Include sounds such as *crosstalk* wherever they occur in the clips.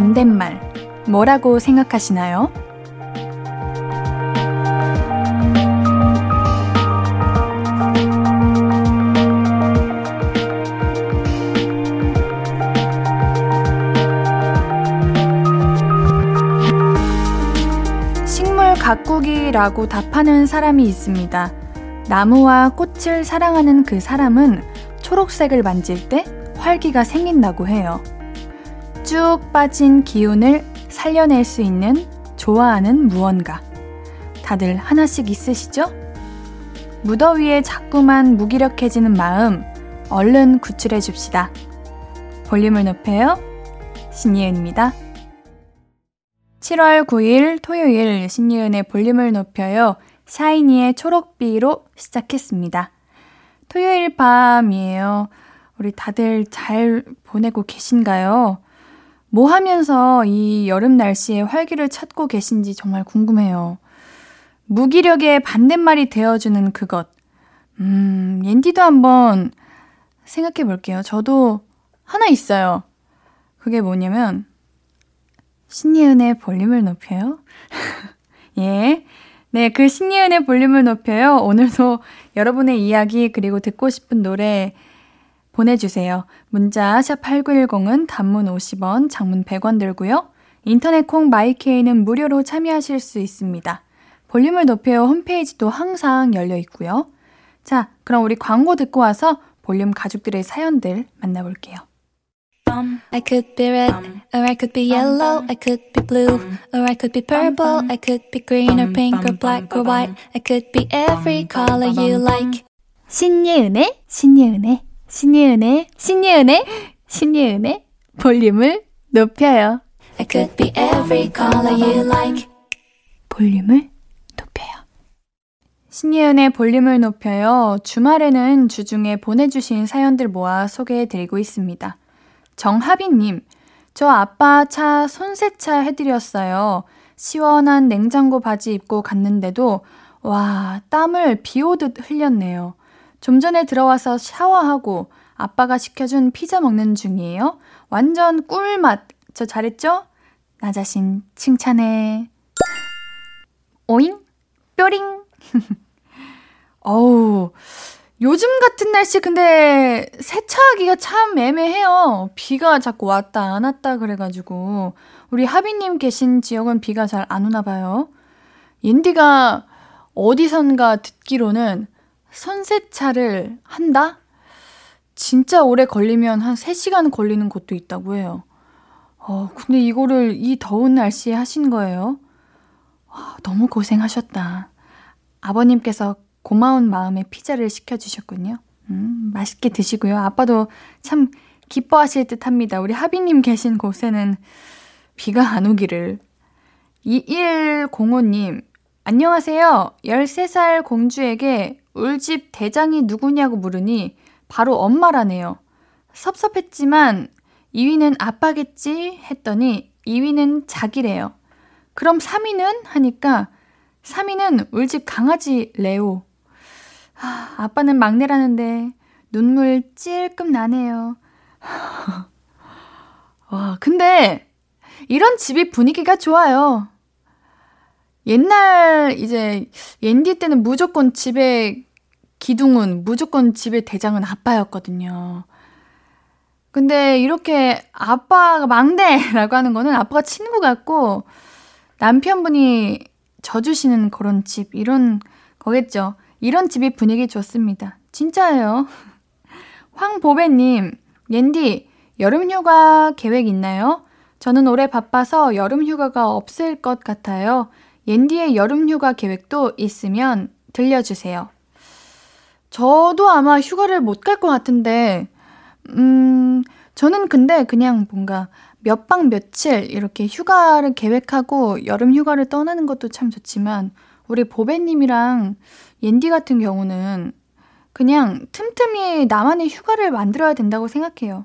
반대말, 뭐라고 생각하시나요? 가꾸기라고 답하는 사람이 있습니다. 나무와 꽃을 사랑하는 그 사람은 초록색을 만질 때 활기가 생긴다고 해요. 쭉 빠진 기운을 살려낼 수 있는 좋아하는 무언가. 다들 하나씩 있으시죠? 무더위에 자꾸만 무기력해지는 마음, 얼른 구출해 줍시다. 볼륨을 높여요. 신예은입니다. 7월 9일 토요일 신예은의 볼륨을 높여요. 샤이니의 초록비로 시작했습니다. 토요일 밤이에요. 우리 다들 잘 보내고 계신가요? 뭐 하면서 이 여름 날씨에 활기를 찾고 계신지 정말 궁금해요. 무기력의 반대말이 되어주는 그것. 음, 옌디도 한번 생각해 볼게요. 저도 하나 있어요. 그게 뭐냐면, 신예은의 볼륨을 높여요. *laughs* 예. 네, 그 신예은의 볼륨을 높여요. 오늘도 여러분의 이야기 그리고 듣고 싶은 노래 보내주세요. 문자 샵8910은 단문 50원, 장문 100원 들고요. 인터넷 콩 마이케이는 무료로 참여하실 수 있습니다. 볼륨을 높여요 홈페이지도 항상 열려 있고요. 자, 그럼 우리 광고 듣고 와서 볼륨 가족들의 사연들 만나볼게요. I could be red, or I could be yellow, I could be blue, or I could be purple, I could be green or pink or black or white, I could be every color you like. 신예은의, 신예은의, 신예은의, 신예은의, 신예은의 볼륨을 높여요. I could be every color you like. 볼륨을 높여요. 신예은의 볼륨을 높여요. 주말에는 주중에 보내주신 사연들 모아 소개해드리고 있습니다. 정하빈님, 저 아빠 차 손세차 해드렸어요. 시원한 냉장고 바지 입고 갔는데도, 와, 땀을 비 오듯 흘렸네요. 좀 전에 들어와서 샤워하고 아빠가 시켜준 피자 먹는 중이에요. 완전 꿀맛. 저 잘했죠? 나 자신 칭찬해. 오잉? 뾰링. *laughs* 어우, 요즘 같은 날씨 근데 세차하기가 참 애매해요. 비가 자꾸 왔다 안 왔다 그래가지고 우리 하비님 계신 지역은 비가 잘 안 오나 봐요. 옌디가 어디선가 듣기로는 선세차를 한다? 진짜 오래 걸리면 한 3시간 걸리는 곳도 있다고 해요. 어, 근데 이거를 이 더운 날씨에 하신 거예요? 와, 너무 고생하셨다. 아버님께서 고마운 마음에 피자를 시켜주셨군요. 음, 맛있게 드시고요. 아빠도 참 기뻐하실 듯 합니다. 우리 하비님 계신 곳에는 비가 안 오기를. 2105님, 안녕하세요. 13살 공주에게 울집 대장이 누구냐고 물으니 바로 엄마라네요. 섭섭했지만 2위는 아빠겠지 했더니 2위는 자기래요. 그럼 3위는? 하니까 3위는 울집 강아지 레오. 아, 아빠는 막내라는데 눈물 찔끔 나네요. *laughs* 와, 근데 이런 집이 분위기가 좋아요. 옛날 이제 옌디 때는 무조건 집에 기둥은 무조건 집의 대장은 아빠였거든요. 근데 이렇게 아빠가 막내라고 하는 거는 아빠가 친구 같고 남편분이 져주시는 그런 집 이런 거겠죠. 이런 집이 분위기 좋습니다. 진짜예요. *laughs* 황보배님, 옌디, 여름휴가 계획 있나요? 저는 올해 바빠서 여름휴가가 없을 것 같아요. 옌디의 여름휴가 계획도 있으면 들려주세요. 저도 아마 휴가를 못 갈 것 같은데, 음, 저는 근데 그냥 뭔가 몇 박 며칠 이렇게 휴가를 계획하고 여름 휴가를 떠나는 것도 참 좋지만, 우리 보배님이랑 옌디 같은 경우는 그냥 틈틈이 나만의 휴가를 만들어야 된다고 생각해요.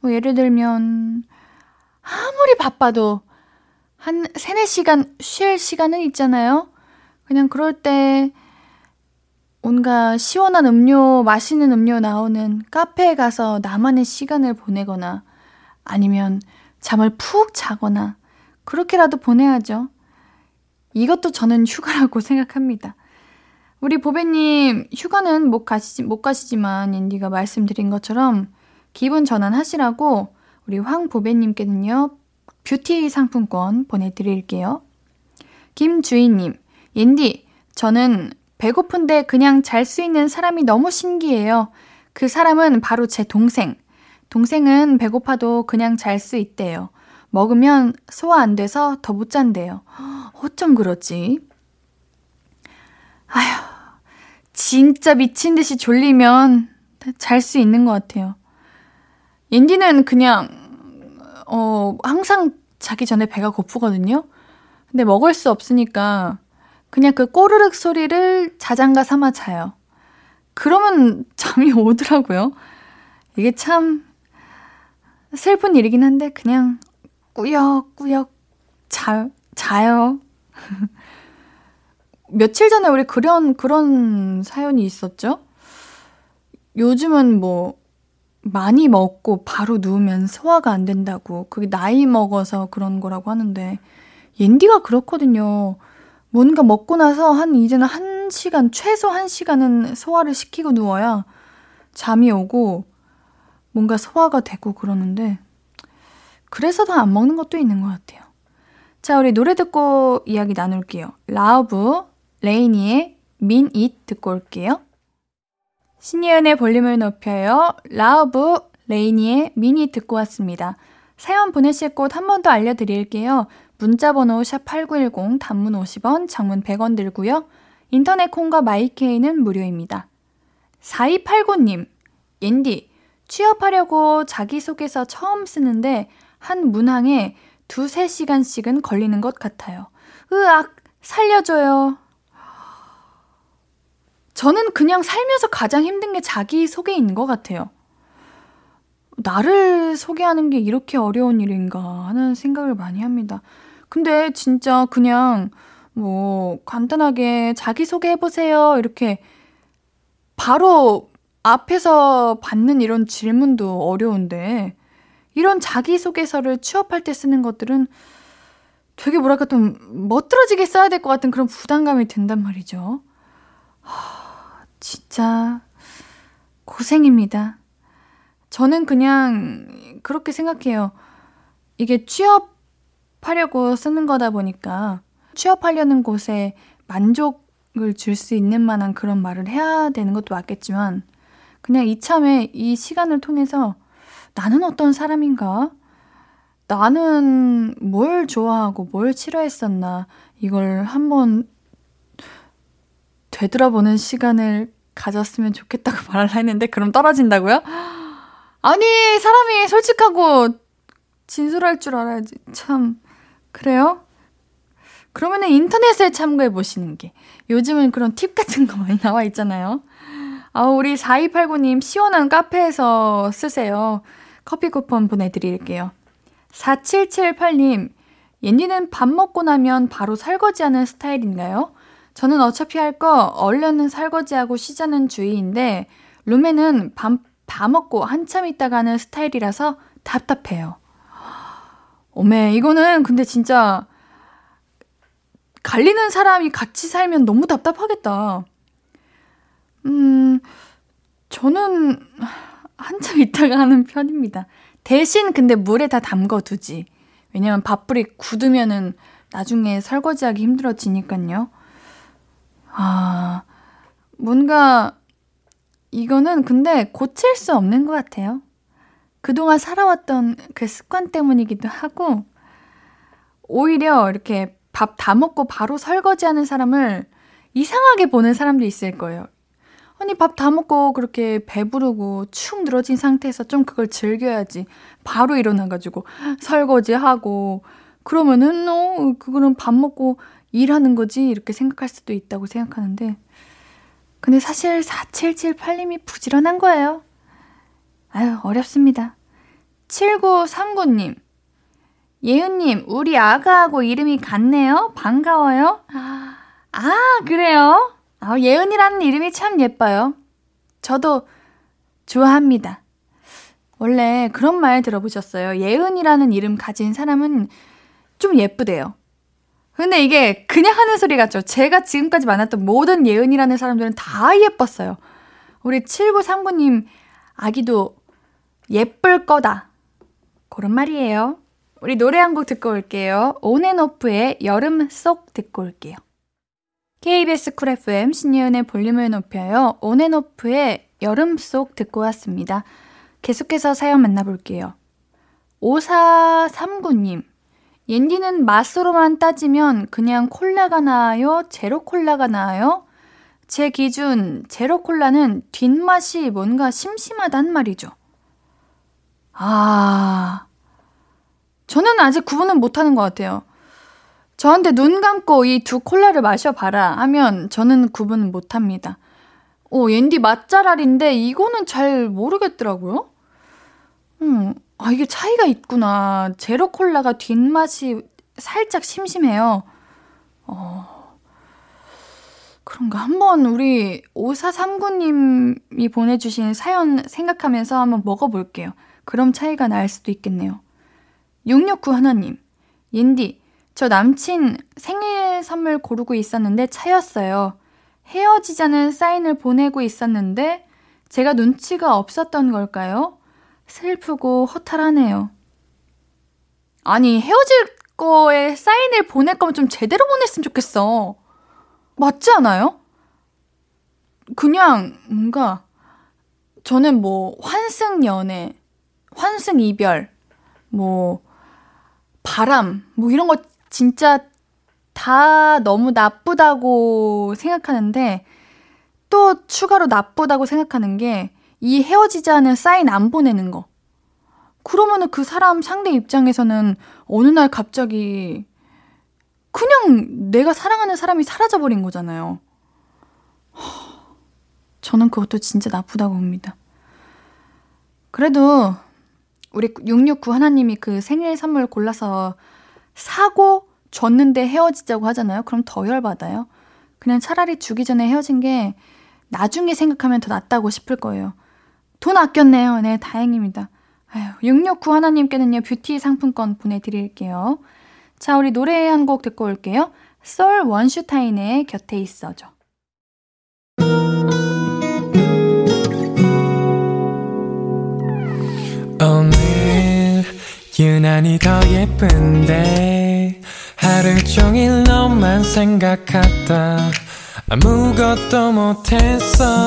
뭐 예를 들면, 아무리 바빠도 한 3, 4시간 쉴 시간은 있잖아요? 그냥 그럴 때 뭔가 시원한 음료, 맛있는 음료 나오는 카페에 가서 나만의 시간을 보내거나 아니면 잠을 푹 자거나 그렇게라도 보내야죠. 이것도 저는 휴가라고 *laughs* 생각합니다. 우리 보배님, 휴가는 못 가시지, 못 가시지만, 인디가 말씀드린 것처럼 기분 전환하시라고 우리 황보배님께는요, 뷰티 상품권 보내드릴게요. 김주희님, 인디, 저는 배고픈데 그냥 잘 수 있는 사람이 너무 신기해요. 그 사람은 바로 제 동생. 동생은 배고파도 그냥 잘 수 있대요. 먹으면 소화 안 돼서 더 못 잔대요. 어쩜 그러지? 아휴, 진짜 미친 듯이 졸리면 잘 수 있는 것 같아요. 옌디는 그냥, 어, 항상 자기 전에 배가 고프거든요? 근데 먹을 수 없으니까 그냥 그 꼬르륵 소리를 자장가 삼아 자요. 그러면 잠이 *laughs* 오더라고요. 이게 참 슬픈 일이긴 한데 그냥 꾸역꾸역 자, 자요. *laughs* 며칠 전에 우리 그런, 그런 사연이 있었죠? 요즘은 뭐, 많이 먹고 바로 누우면 소화가 안 된다고. 그게 나이 먹어서 그런 거라고 하는데, 옌디가 그렇거든요. 뭔가 먹고 나서 한, 이제는 한 시간, 최소 한 시간은 소화를 시키고 누워야 잠이 오고, 뭔가 소화가 되고 그러는데, 그래서 더 안 먹는 것도 있는 것 같아요. 자, 우리 노래 듣고 이야기 나눌게요. 라우브, 레이니의 Mean It 듣고 올게요. 신예은의 볼륨을 높여요. 라우브, 레이니의 Mean It 듣고 왔습니다. 사연 보내실 곳 한 번 더 알려드릴게요. 문자번호 샵8910 단문 50원, 장문 100원 들고요. 인터넷 콩과 마이케이는 무료입니다. 4289님, 옌디, 취업하려고 자기소개서 처음 쓰는데 한 문항에 두세 시간씩은 걸리는 것 같아요. 으악, 살려줘요. 저는 그냥 살면서 가장 힘든 게 자기 소개인 것 같아요. 나를 소개하는 게 이렇게 어려운 일인가 하는 생각을 많이 합니다. 근데 진짜 그냥 뭐 간단하게 자기 소개 해보세요. 이렇게 바로 앞에서 받는 이런 질문도 어려운데 이런 자기소개서를 취업할 때 쓰는 것들은 되게 뭐랄까 좀 멋들어지게 써야 될 것 같은 그런 부담감이 든단 말이죠. 하, 진짜 고생입니다. 저는 그냥 그렇게 생각해요. 이게 취업하려고 쓰는 거다 보니까 취업하려는 곳에 만족을 줄 수 있는 만한 그런 말을 해야 되는 것도 맞겠지만 그냥 이참에 이 시간을 통해서 나는 어떤 사람인가? 나는 뭘 좋아하고 뭘 싫어했었나? 이걸 한번 되돌아보는 시간을 가졌으면 좋겠다고 *laughs* 말을 했는데, 그럼 떨어진다고요? 아니, 사람이 솔직하고 진솔할 줄 알아야지. 참, 그래요? 그러면은 인터넷에 참고해 보시는 게. 요즘은 그런 팁 같은 거 많이 나와 있잖아요. 아, 우리 4289님 시원한 카페에서 쓰세요. 커피 쿠폰 보내드릴게요. 4778님, 옌디는 밥 먹고 나면 바로 설거지하는 스타일인가요? 저는 어차피 할 거 얼른 설거지하고 쉬자는 주의인데, 룸에는 밥, 다 먹고 한참 있다 가는 스타일이라서 답답해요. 어메, 이거는 근데 진짜, 갈리는 사람이 같이 살면 너무 답답하겠다. 음, 저는, 한참 있다가 하는 편입니다. 대신 근데 물에 다 담궈 두지. 왜냐면 밥불이 굳으면은 나중에 설거지하기 힘들어지니까요. 아, 뭔가 이거는 근데 고칠 수 없는 것 같아요. 그동안 살아왔던 그 습관 때문이기도 하고, 오히려 이렇게 밥 다 먹고 바로 설거지하는 사람을 이상하게 보는 사람도 있을 거예요. 아니 밥 다 먹고 그렇게 배부르고 축 늘어진 상태에서 좀 그걸 즐겨야지. 바로 일어나가지고 설거지하고 그러면은 어 그거는 밥 먹고 일하는 거지 이렇게 생각할 수도 있다고 생각하는데 근데 사실 4778님이 부지런한 거예요. 아유 어렵습니다. 7939님 예은님 우리 아가하고 이름이 같네요. 반가워요. 아 그래요? 아, 예은이라는 이름이 참 예뻐요. 저도 좋아합니다. 원래 그런 말 들어보셨어요. 예은이라는 이름 가진 사람은 좀 예쁘대요. 근데 이게 그냥 하는 소리 같죠? 제가 지금까지 만났던 모든 예은이라는 사람들은 다 예뻤어요. 우리 7939님, 아기도 예쁠 거다. 그런 말이에요. 우리 노래 한 곡 듣고 올게요. 온앤오프의 여름 쏙 듣고 올게요. KBS 쿨 FM 신예은의 볼륨을 높여요. 온앤오프의 여름 쏙 듣고 왔습니다. 계속해서 사연 만나볼게요. 5439님. 옌디는 맛으로만 따지면 그냥 콜라가 나아요? 제로 콜라가 나아요? 제 기준, 제로 콜라는 뒷맛이 뭔가 심심하단 말이죠. 아, 저는 아직 구분은 못 하는 것 같아요. 저한테 눈 감고 이 두 콜라를 마셔봐라 하면 저는 구분 못 합니다. 오, 옌디 맛잘알인데 이거는 잘 모르겠더라고요. 음, 아, 이게 차이가 있구나. 제로 콜라가 뒷맛이 살짝 심심해요. 어, 그런가. 한번 우리 5439님이 보내주신 사연 생각하면서 한번 먹어볼게요. 그럼 차이가 날 수도 있겠네요. 669 하나님. 옌디, 저 남친 생일 선물 고르고 있었는데 차였어요. 헤어지자는 사인을 보내고 있었는데 제가 눈치가 없었던 걸까요? 슬프고 허탈하네요. 아니, 헤어질 거에 사인을 보낼 거면 좀 제대로 보냈으면 좋겠어. 맞지 않아요? 그냥 뭔가 저는 뭐 환승 연애, 환승 이별, 뭐 바람, 뭐 이런 거 진짜 다 너무 나쁘다고 생각하는데 또 추가로 나쁘다고 생각하는 게 이 헤어지자는 사인 안 보내는 거. 그러면은 그 사람 상대 입장에서는 어느 날 갑자기 그냥 내가 사랑하는 사람이 사라져버린 거잖아요. 저는 그것도 진짜 나쁘다고 봅니다. 그래도 우리 669 하나님이 그 생일 선물 골라서 사고 줬는데 헤어지자고 하잖아요. 그럼 더 열받아요. 그냥 차라리 주기 전에 헤어진 게 나중에 생각하면 더 낫다고 싶을 거예요. 돈 아꼈네요. 네, 다행입니다. 아유, 669 하나님께는요, 뷰티 상품권 보내드릴게요. 자, 우리 노래 한 곡 듣고 올게요. 솔 원슈타인의 곁에 있어줘. 오늘 유난히 더 예쁜데 하루 종일 너만 생각하다 아무것도 못했어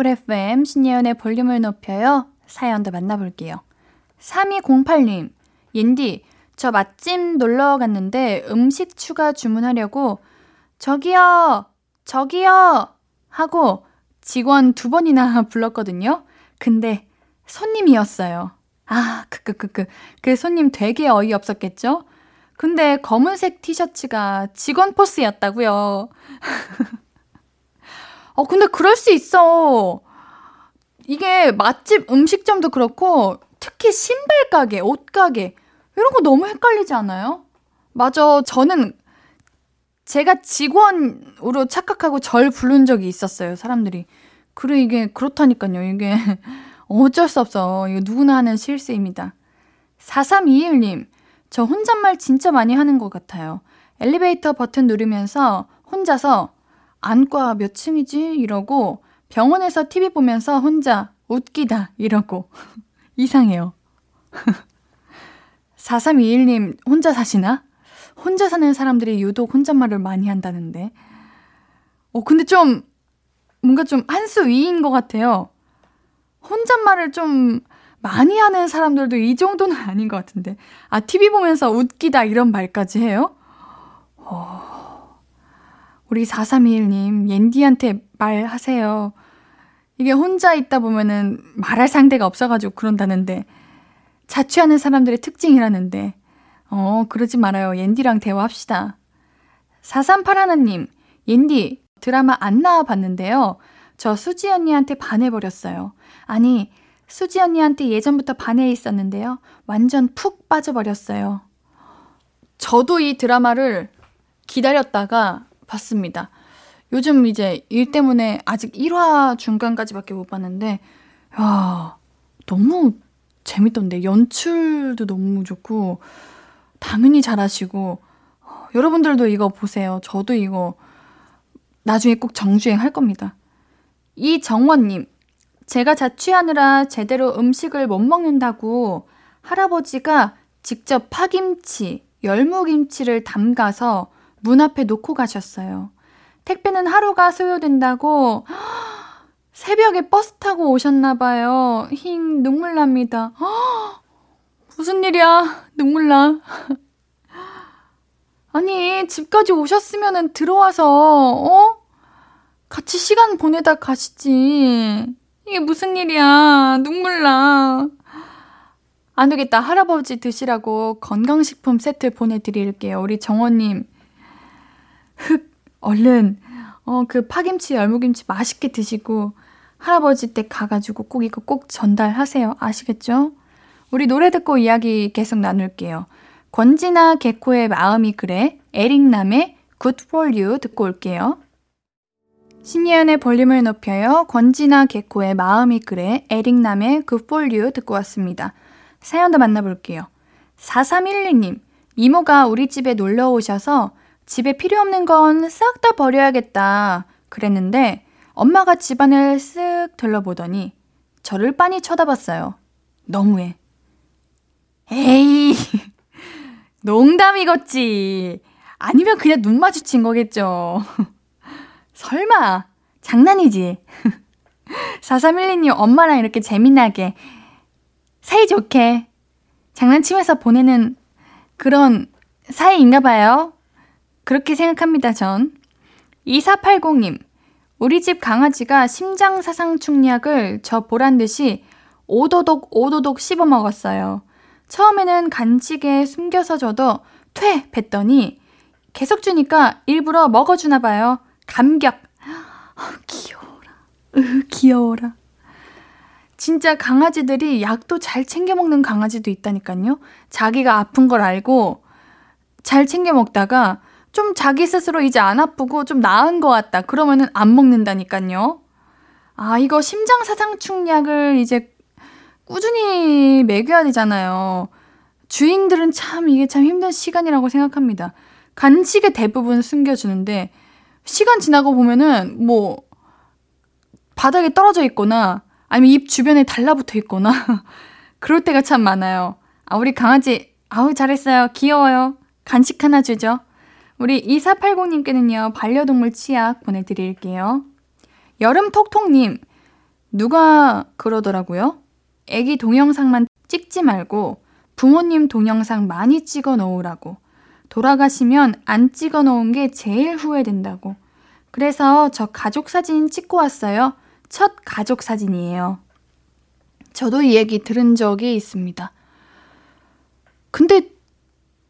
쿨 FM 신예은의 볼륨을 높여요. 사연도 만나볼게요. 3208님, 옌디, 저 맛집 놀러 갔는데 음식 추가 주문하려고 저기요, 저기요 하고 직원 두 번이나 *laughs* 불렀거든요. 근데 손님이었어요. 아, 크크크크. 그 손님 되게 어이없었겠죠? 근데 검은색 티셔츠가 직원 포스였다고요. *laughs* 어, 근데 그럴 수 있어. 이게 맛집 음식점도 그렇고 특히 신발 가게, 옷 가게 이런 거 너무 헷갈리지 않아요? 맞아. 저는 제가 직원으로 착각하고 절 부른 적이 있었어요. 사람들이. 그래 이게 그렇다니까요. 이게 *laughs* 어쩔 수 없어. 이거 누구나 하는 실수입니다. 4321님. 저 혼잣말 진짜 많이 하는 것 같아요. 엘리베이터 버튼 누르면서 혼자서 안과 몇 층이지? 이러고 병원에서 TV 보면서 혼자 웃기다 이러고 *laughs* 이상해요. *laughs* 4321님 혼자 사시나? 혼자 사는 사람들이 유독 혼잣말을 많이 한다는데. 어, 근데 좀 뭔가 좀 한 수 위인 것 같아요. 혼잣말을 좀 많이 하는 사람들도 이 정도는 *laughs* 아닌 것 같은데. 아, TV 보면서 웃기다 이런 말까지 해요? 어, 우리 4321님, 옌디한테 말하세요. 이게 혼자 있다 보면은 말할 상대가 없어가지고 그런다는데, 자취하는 사람들의 특징이라는데, 어, 그러지 말아요. 옌디랑 대화합시다. 4381님, 옌디, 드라마 안 나와 봤는데요. 저 수지 언니한테 반해버렸어요. 아니, 수지 언니한테 예전부터 반해 있었는데요. 완전 푹 빠져버렸어요. 저도 이 드라마를 기다렸다가 봤습니다. 요즘 이제 일 때문에 아직 1화 중간까지밖에 못 봤는데, 야 너무 재밌던데. 연출도 너무 좋고, 당연히 잘하시고, 어, 여러분들도 이거 보세요. 저도 이거 나중에 꼭 정주행 할 겁니다. 이정원님, 제가 자취하느라 제대로 음식을 못 먹는다고 할아버지가 직접 파김치, 열무김치를 담가서 문 앞에 놓고 가셨어요. 택배는 하루가 소요된다고 *gasps* 새벽에 버스 타고 오셨나봐요. 힝, 눈물 납니다. *gasps* 무슨 일이야? 눈물 나. *laughs* 아니, 집까지 오셨으면 들어와서, 어? 같이 시간 보내다 가시지. 이게 무슨 일이야. 눈물 나. 안 되겠다. 할아버지 드시라고 건강식품 세트 보내드릴게요. 우리 정원님. 흑, *laughs* 얼른, 어, 그 파김치, 열무김치 맛있게 드시고, 할아버지 댁 가가지고 꼭 이거 꼭 전달하세요. 아시겠죠? 우리 노래 듣고 이야기 계속 나눌게요. 권지나 개코의 마음이 그래, 에릭남의 Good For You 듣고 올게요. 신예은의 볼륨을 높여요. 권지나 개코의 마음이 그래, 에릭남의 Good For You 듣고 왔습니다. 사연도 만나볼게요. 4312님, 이모가 우리 집에 놀러 오셔서 집에 필요 없는 건 싹 다 버려야겠다. 그랬는데 엄마가 집안을 쓱 둘러보더니 저를 빤히 쳐다봤어요. 너무해. 에이, *laughs* 농담이겠지. 아니면 그냥 눈 마주친 거겠죠. *laughs* 설마, 장난이지. *laughs* 4312님 엄마랑 이렇게 재미나게, 사이좋게, 장난치면서 보내는 그런 사이인가 봐요. 그렇게 생각합니다, 전. 2480님, 우리 집 강아지가 심장사상충약을 저 보란 듯이 오도독 오도독 씹어 먹었어요. 처음에는 간직에 숨겨서 줘도 퇴! 뱉더니 계속 주니까 일부러 먹어주나 봐요. 감격. 아, *gasps* 귀여워라. 으, 귀여워라. 진짜 강아지들이 약도 잘 챙겨 먹는 강아지도 있다니까요. 자기가 아픈 걸 알고 잘 챙겨 먹다가 좀 자기 스스로 이제 안 아프고 좀 나은 것 같다. 그러면은 안 먹는다니까요. 아, 이거 심장사상충약을 이제 꾸준히 먹여야 되잖아요. 주인들은 참 이게 참 힘든 시간이라고 생각합니다. 간식에 대부분 숨겨주는데 시간 지나고 보면은 뭐 바닥에 떨어져 있거나 아니면 입 주변에 달라붙어 있거나 *laughs* 그럴 때가 참 많아요. 아 우리 강아지 아우 잘했어요. 귀여워요. 간식 하나 주죠. 우리 2480님께는요 반려동물 치약 보내드릴게요. 여름 톡톡님 누가 그러더라고요? 애기 동영상만 찍지 말고 부모님 동영상 많이 찍어 놓으라고. 돌아가시면 안 찍어 놓은 게 제일 후회된다고. 그래서 저 가족 사진 찍고 왔어요. 첫 가족 사진이에요. 저도 이 얘기 들은 적이 있습니다. 근데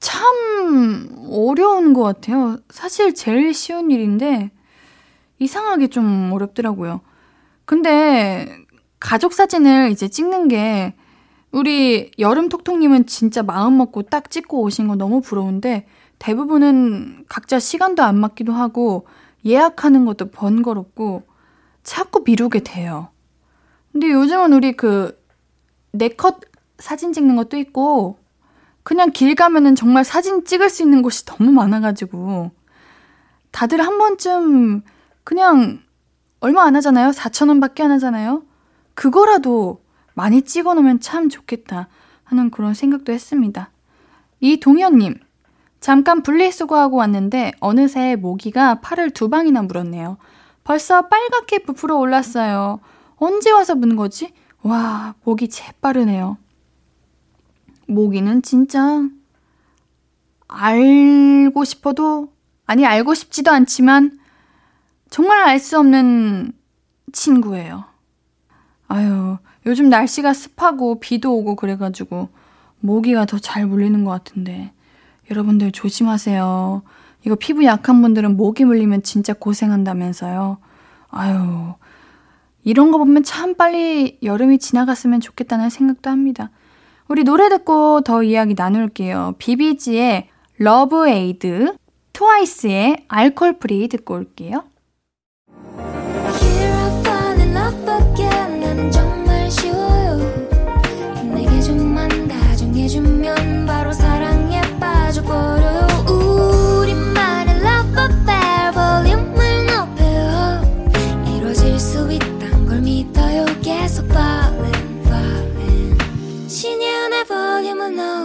참 어려운 것 같아요. 사실 제일 쉬운 일인데 이상하게 좀 어렵더라고요. 근데 가족 사진을 이제 찍는 게 우리 여름 톡톡님은 진짜 마음 먹고 딱 찍고 오신 거 너무 부러운데 대부분은 각자 시간도 안 맞기도 하고 예약하는 것도 번거롭고 자꾸 미루게 돼요. 근데 요즘은 우리 그 네컷 사진 찍는 것도 있고 그냥 길 가면은 정말 사진 찍을 수 있는 곳이 너무 많아가지고 다들 한 번쯤 그냥 얼마 안 하잖아요. 4천 원 밖에 안 하잖아요. 그거라도 많이 찍어 놓으면 참 좋겠다 하는 그런 생각도 했습니다. 이동현님, 잠깐 분리수거하고 왔는데 어느새 모기가 팔을 두 방이나 물었네요. 벌써 빨갛게 부풀어 올랐어요. 언제 와서 문 거지? 와, 모기 재빠르네요. 모기는 진짜 알고 싶어도, 아니, 알고 싶지도 않지만 정말 알 수 없는 친구예요. 아유, 요즘 날씨가 습하고 비도 오고 그래가지고 모기가 더 잘 물리는 것 같은데 여러분들 조심하세요. 이거 피부 약한 분들은 모기 물리면 진짜 고생한다면서요. 아유, 이런 거 보면 참 빨리 여름이 지나갔으면 좋겠다는 생각도 합니다. 우리 노래 듣고 더 이야기 나눌게요. 비비지의 Love Aide, 트와이스의 Alcohol Free 듣고 올게요.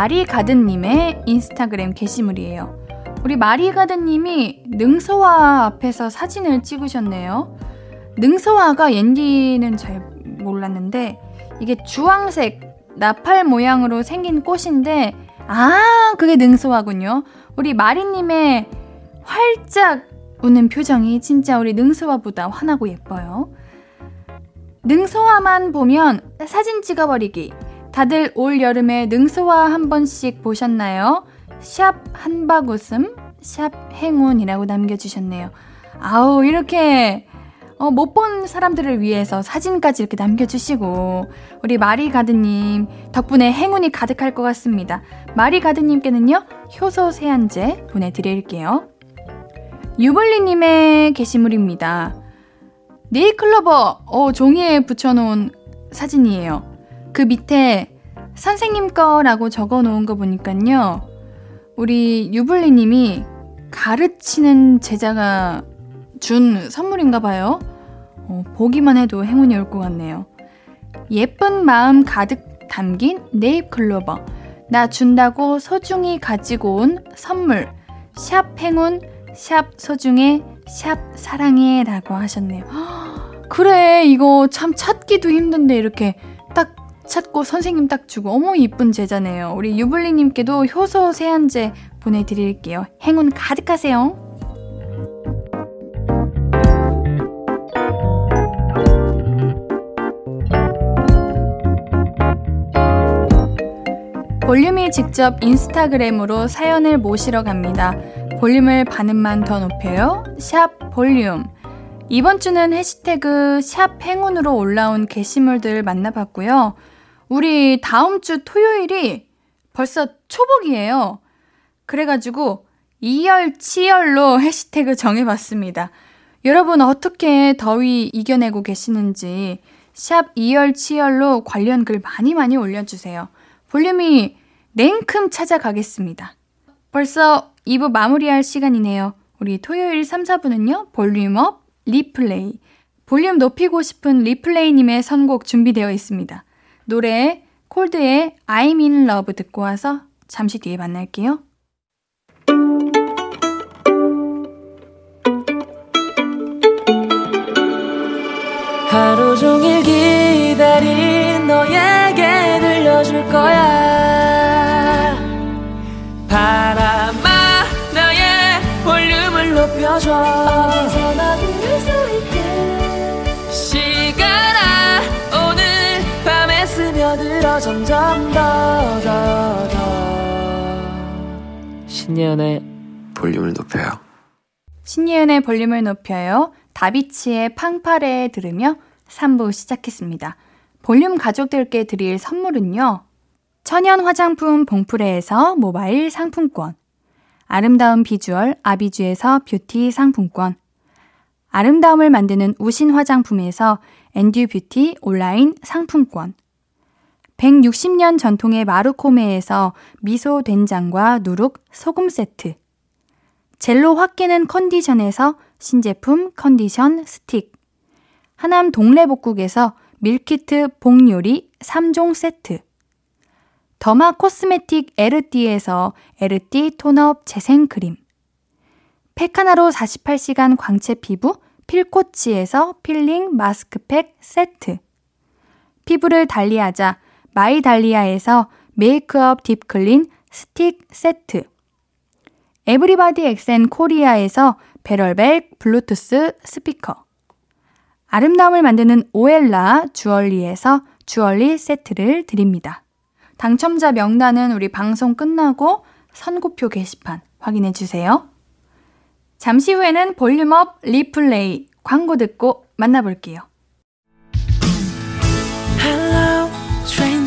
마리 가든님의 인스타그램 게시물이에요. 우리 마리 가든님이 능소화 앞에서 사진을 찍으셨네요. 능소화가 옌디는 잘 몰랐는데 이게 주황색 나팔 모양으로 생긴 꽃인데 아 그게 능소화군요. 우리 마리님의 활짝 웃는 표정이 진짜 우리 능소화보다 환하고 예뻐요. 능소화만 보면 사진 찍어버리기. 다들 올 여름에 능소화 한 번씩 보셨나요? 샵 한박웃음, 샵 행운이라고 남겨주셨네요. 아우, 이렇게 어, 못 본 사람들을 위해서 사진까지 이렇게 남겨주시고, 우리 마리 가드님 덕분에 행운이 가득할 것 같습니다. 마리 가드님께는요, 효소 세안제 보내드릴게요. 유블리님의 게시물입니다. 네일클로버, 어, 종이에 붙여놓은 사진이에요. 그 밑에 선생님 거라고 적어 놓은 거 보니까요, 우리 유블리 님이 가르치는 제자가 준 선물인가 봐요. 어, 보기만 해도 행운이 올 것 같네요. 예쁜 마음 가득 담긴 네잎 클로버. 나 준다고 소중히 가지고 온 선물. 샵 행운, 샵 소중해, 샵 사랑해 라고 하셨네요. *gasps* 그래, 이거 참 찾기도 힘든데 이렇게 딱 찾고 선생님 딱 주고 어머 이쁜 제자네요. 우리 유블리님께도 효소 세안제 보내드릴게요. 행운 가득하세요. 볼륨이 직접 인스타그램으로 사연을 모시러 갑니다. 볼륨을 반음만 더 높여요. 샵 볼륨. 이번 주는 해시태그 샵 행운으로 올라온 게시물들 만나봤고요. 우리 다음 주 토요일이 벌써 초복이에요. 그래가지고 이열치열로 해시태그 정해봤습니다. 여러분 어떻게 더위 이겨내고 계시는지 샵 이열치열로 관련 글 많이 많이 올려주세요. 볼륨이 냉큼 찾아가겠습니다. 벌써 2부 마무리할 시간이네요. 우리 토요일 3, 4부는요. 볼륨업, 리플레이. 볼륨 높이고 싶은 리플레이님의 선곡 준비되어 있습니다. 노래 콜드의 I'm in love 듣고 와서 잠시 뒤에 만날게요. 하루 종일 기다린 너에게 들려줄 거야. 바람아 나의 볼륨을 높여줘 점점 더 더 더. 신예은의 볼륨을 높여요. 신예은의 볼륨을 높여요. 다비치의 팡파레 들으며 3부 시작했습니다. 볼륨 가족들께 드릴 선물은요. 천연 화장품 봉프레에서 모바일 상품권. 아름다운 비주얼 아비주에서 뷰티 상품권. 아름다움을 만드는 우신 화장품에서 엔듀 뷰티 온라인 상품권 160년 전통의 마루코메에서 미소 된장과 누룩 소금 세트 젤로 확 깨는 컨디션에서 신제품 컨디션 스틱. 하남 동래복국에서 밀키트 복요리 3종 세트. derma cosmetic 에르띠에서 에르띠 tone up 재생크림. 팩하나로 48시간 광채 피부 필코치에서 필링 마스크팩 세트. 피부를 달리하자 마이달리아에서 메이크업 deep clean 스틱 세트. 에브리바디 엑센 코리아에서 베럴백 블루투스 스피커. 아름다움을 만드는 오엘라 주얼리에서 주얼리 세트를 드립니다. 당첨자 명단은 우리 방송 끝나고 선고표 게시판 확인해 주세요. 잠시 후에는 볼륨업 리플레이 광고 듣고 만나볼게요. Hello,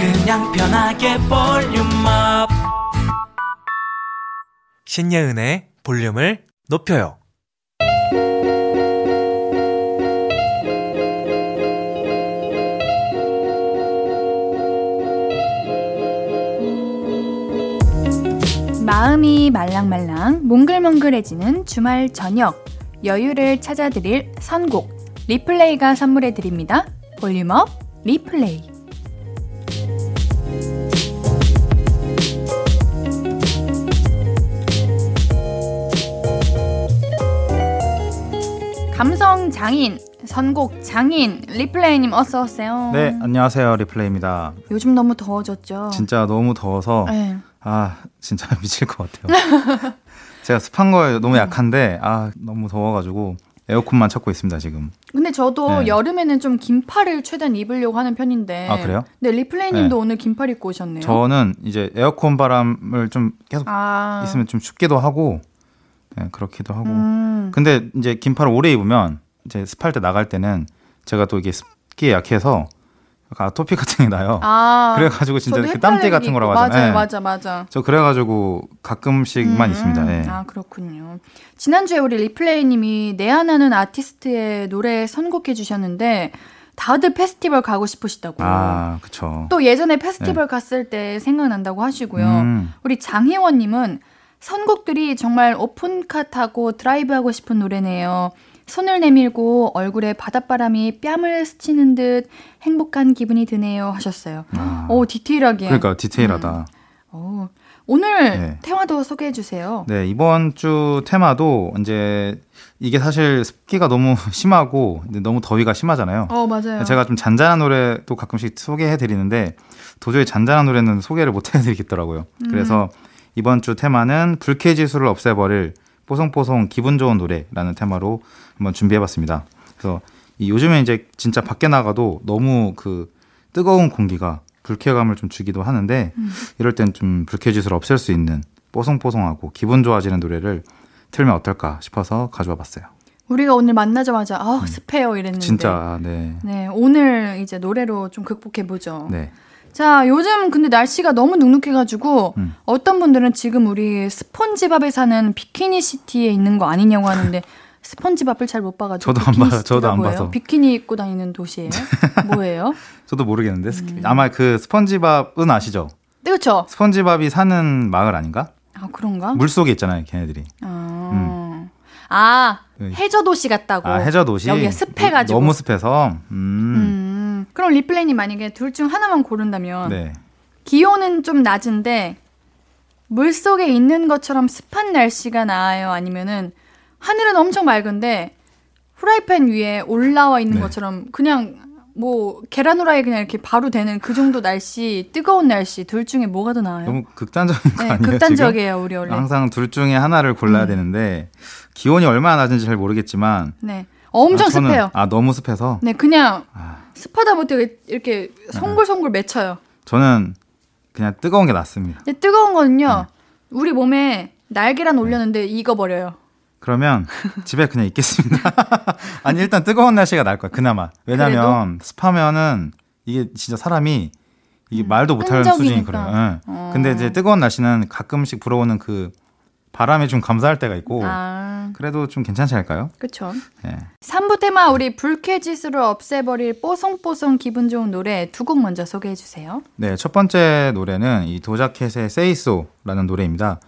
그냥 편하게 볼륨업. 신예은의 볼륨을 높여요. 마음이 말랑말랑 몽글몽글해지는 주말 저녁 여유를 찾아드릴 선곡 리플레이가 선물해드립니다. 볼륨업 리플레이 감성 장인 선곡 장인 리플레이님 어서 오세요. 네 안녕하세요 리플레이입니다. 요즘 너무 더워졌죠. 진짜 너무 더워서 네. 아 진짜 *laughs* 미칠 것 같아요. *laughs* 제가 습한 거에 너무 약한데 아 너무 더워가지고 에어컨만 찾고 있습니다 지금. 근데 저도 네. 여름에는 좀 긴팔을 최대한 입으려고 하는 편인데. 아 그래요? 네 리플레이님도 네. 오늘 긴팔 입고 오셨네요. 저는 이제 에어컨 바람을 좀 계속 아. 있으면 좀 춥기도 하고 네, 그렇기도 하고. 음. 근데 이제 긴팔을 오래 입으면 이제 습할 때 나갈 때는 제가 또 이게 습기에 약해서 아토피 같은 게 나요. 아, 그래가지고 진짜 그 땀띠 같은 거라고 하잖아요. 맞아요, 네. 맞아, 맞아. 저 그래가지고 가끔씩만 음, 있습니다. 네. 아 그렇군요. 지난주에 우리 리플레이님이 내한하는 아티스트의 노래 선곡해 주셨는데 다들 페스티벌 가고 싶으시다고. 아, 그쵸. 또 예전에 페스티벌 네. 갔을 때 생각난다고 하시고요. 음. 우리 장혜원님은 선곡들이 정말 오픈카 타고 드라이브하고 싶은 노래네요. 손을 내밀고 얼굴에 바닷바람이 뺨을 스치는 듯 행복한 기분이 드네요 하셨어요. 아, 오 디테일하게. 그러니까 디테일하다. 음. 오, 오늘 네. 테마도 소개해 주세요. 네 이번 주 테마도 이제 이게 사실 습기가 너무 *laughs* 심하고 너무 더위가 심하잖아요. 어 맞아요. 제가 좀 잔잔한 노래도 가끔씩 소개해 드리는데 도저히 잔잔한 노래는 소개를 못 *laughs* 해드리겠더라고요. 음. 그래서 이번 주 테마는 불쾌지수를 없애버릴 뽀송뽀송 기분 좋은 노래라는 테마로 한번 준비해봤습니다. 그래서 이 요즘에 이제 진짜 밖에 나가도 너무 그 뜨거운 공기가 불쾌감을 좀 주기도 하는데 음. 이럴 땐 좀 불쾌지수를 없앨 수 있는 뽀송뽀송하고 기분 좋아지는 노래를 틀면 어떨까 싶어서 가져와 봤어요. 우리가 오늘 만나자마자 아 음. 습해요 이랬는데 진짜 네. 네 오늘 이제 노래로 좀 극복해 보죠. 네. 자, 요즘 근데 날씨가 너무 눅눅해가지고 음. 어떤 분들은 지금 우리 스폰지밥에 사는 비키니 시티에 있는 거 아니냐고 하는데 *laughs* 스펀지밥을 잘 못 봐가지고 저도 안 봐요. 저도 안 뭐예요? 봐서 비키니 입고 다니는 도시예요? 뭐예요? *laughs* 저도 모르겠는데 음. 아마 그 스펀지밥은 아시죠? 네, 그렇죠. 스펀지밥이 사는 마을 아닌가? 아 그런가? 물 속에 있잖아요, 걔네들이. 아, 음. 아그 해저 도시 같다고. 아 해저 도시. 여기 습해가지고. 너무 습해서. 음. 음. 그럼 리플레이님 만약에 둘 중 하나만 고른다면 네. 기온은 좀 낮은데 물 속에 있는 것처럼 습한 날씨가 나아요? 아니면은 하늘은 엄청 맑은데 후라이팬 위에 올라와 있는 네. 것처럼 그냥 뭐 계란 후라이 그냥 이렇게 바로 되는 그 정도 날씨 뜨거운 날씨 둘 중에 뭐가 더 나아요? 너무 극단적인 거 네, 아니에요? 극단적이에요 우리 원래 항상 둘 중에 하나를 골라야 음. 되는데 기온이 얼마나 낮은지 잘 모르겠지만 네 엄청 아, 저는, 습해요. 아 너무 습해서 네 그냥 아. 습하다 못해 이렇게 송골송골 맺혀요. 저는 그냥 뜨거운 게 낫습니다. 뜨거운 거는요 네. 우리 몸에 날개란 올렸는데 익어버려요. 그러면 집에 그냥 있겠습니다. *laughs* 아니 일단 뜨거운 날씨가 나을 거야. 그나마. 왜냐면 습하면은 이게 진짜 사람이 이게 말도 못하는 수준이 그래요. 예. 어. 근데 이제 뜨거운 날씨는 가끔씩 불어오는 그 바람에 좀 감사할 때가 있고 아, 그래도 좀 괜찮지 않을까요? 그쵸. 예. 3부 테마 우리 불쾌지수를 없애버릴 뽀송뽀송 기분 좋은 노래 두 곡 먼저 소개해 주세요. 네, 첫 번째 노래는 이 도자켓의 Say So라는 노래입니다.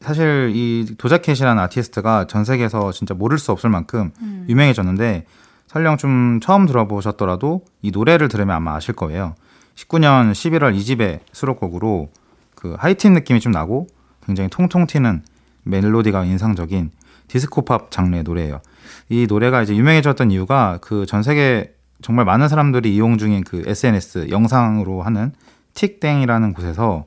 사실 이 도자켓이라는 아티스트가 전 세계에서 진짜 모를 수 없을 만큼 유명해졌는데 설령 좀 처음 들어보셨더라도 이 노래를 들으면 아마 아실 거예요. 19년 11월 2집의 수록곡으로 그 하이틴 느낌이 좀 나고 굉장히 통통 튀는 멜로디가 인상적인 디스코팝 장르의 노래예요. 이 노래가 이제 유명해졌던 이유가 그 전 세계 정말 많은 사람들이 이용 중인 그 SNS 영상으로 하는 틱땡이라는 곳에서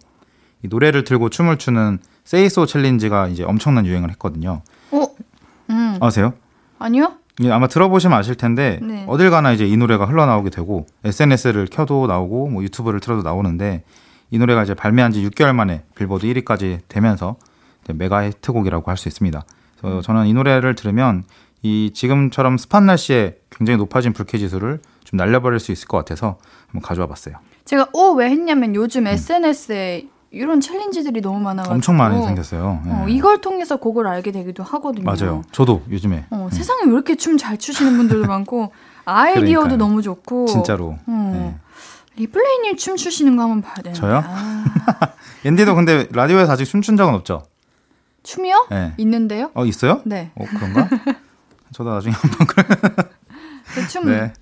이 노래를 틀고 춤을 추는 세이소 챌린지가 이제 엄청난 유행을 했거든요. 어? 음. 아세요? 아니요? 예, 아마 들어보시면 아실 텐데 네. 어딜 가나 이제 이 노래가 흘러나오게 되고 SNS를 켜도 나오고 뭐 유튜브를 틀어도 나오는데 이 노래가 이제 발매한 지 6개월 만에 빌보드 1위까지 되면서 메가 히트곡이라고 할 수 있습니다. 그래서 저는 이 노래를 들으면 이 지금처럼 습한 날씨에 굉장히 높아진 불쾌 지수를 좀 날려버릴 수 있을 것 같아서 한번 가져와 봤어요. 제가 어왜 했냐면 요즘 SNS에 이런 챌린지들이 너무 많아가지고 음. 엄청 많이 생겼어요. 예. 어, 이걸 통해서 곡을 알게 되기도 하거든요. 맞아요. 저도 요즘에 어, 세상에 왜 이렇게 춤 잘 추시는 분들도 많고 *laughs* 아이디어도 그러니까요. 너무 좋고 진짜로 어. 리플레이님 춤 추시는 거 한번 봐야 되는데. 저요? 아, *laughs* 옌디도 근데 라디오에서 아직 춤춘 적은 없죠? 춤이요? 네. 있는데요? 어 있어요? 네. 어 그런가? *laughs* 저도 나중에 한번 그래. 그 춤, 네.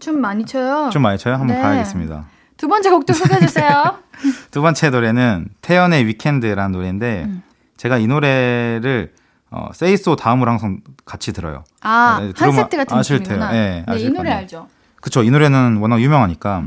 춤 많이 춰요. 좀 많이 쳐요? 한번 네. 봐야겠습니다. 두 번째 곡도 소개해 주세요. *laughs* 두 번째 노래는 태연의 위켄드라는 노래인데 음. 제가 이 노래를 어, 세이소 다음으로 항상 같이 들어요. 아, 네, 한 세트 같은 아실 느낌이구나. 테요. 네, 네, 이 아실 노래 거예요. 알죠? 그쵸. 이 노래는 워낙 유명하니까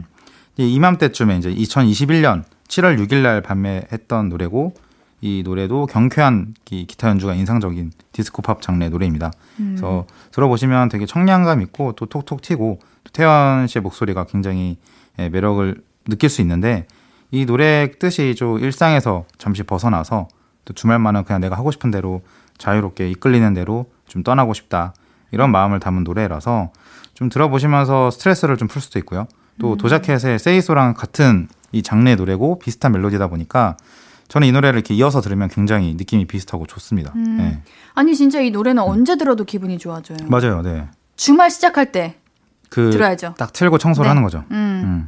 이 이맘때쯤에 이제 2021년 7월 6일 날 발매했던 노래고 이 노래도 경쾌한 이 기타 연주가 인상적인 디스코 팝 장르의 노래입니다. 음. 그래서 들어보시면 되게 청량감 있고 또 톡톡 튀고 또 태연 씨의 목소리가 굉장히 예, 매력을 느낄 수 있는데 이 노래 뜻이 좀 일상에서 잠시 벗어나서 또 주말만은 그냥 내가 하고 싶은 대로 자유롭게 이끌리는 대로 좀 떠나고 싶다 이런 마음을 담은 노래라서 좀 들어보시면서 스트레스를 좀 풀 수도 있고요. 또 도자켓의 세이소랑 같은 이 장르의 노래고 비슷한 멜로디다 보니까 저는 이 노래를 이렇게 이어서 들으면 굉장히 느낌이 비슷하고 좋습니다. 음. 네. 아니 진짜 이 노래는 언제 들어도 기분이 좋아져요. 맞아요, 네. 주말 시작할 때 그 들어야죠. 딱 틀고 청소를 네. 하는 거죠. 음. 음.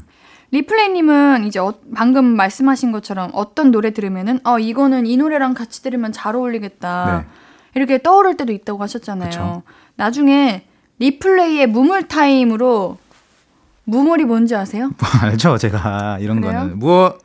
리플레이님은 이제 어- 방금 말씀하신 것처럼 어떤 노래 들으면은 어 이거는 이 노래랑 같이 들으면 잘 어울리겠다 네. 이렇게 떠오를 때도 있다고 하셨잖아요. 그쵸. 나중에 리플레이의 무물 타임으로 무물이 뭔지 아세요? *laughs* 알죠, 제가 이런 그래요? 거는 무엇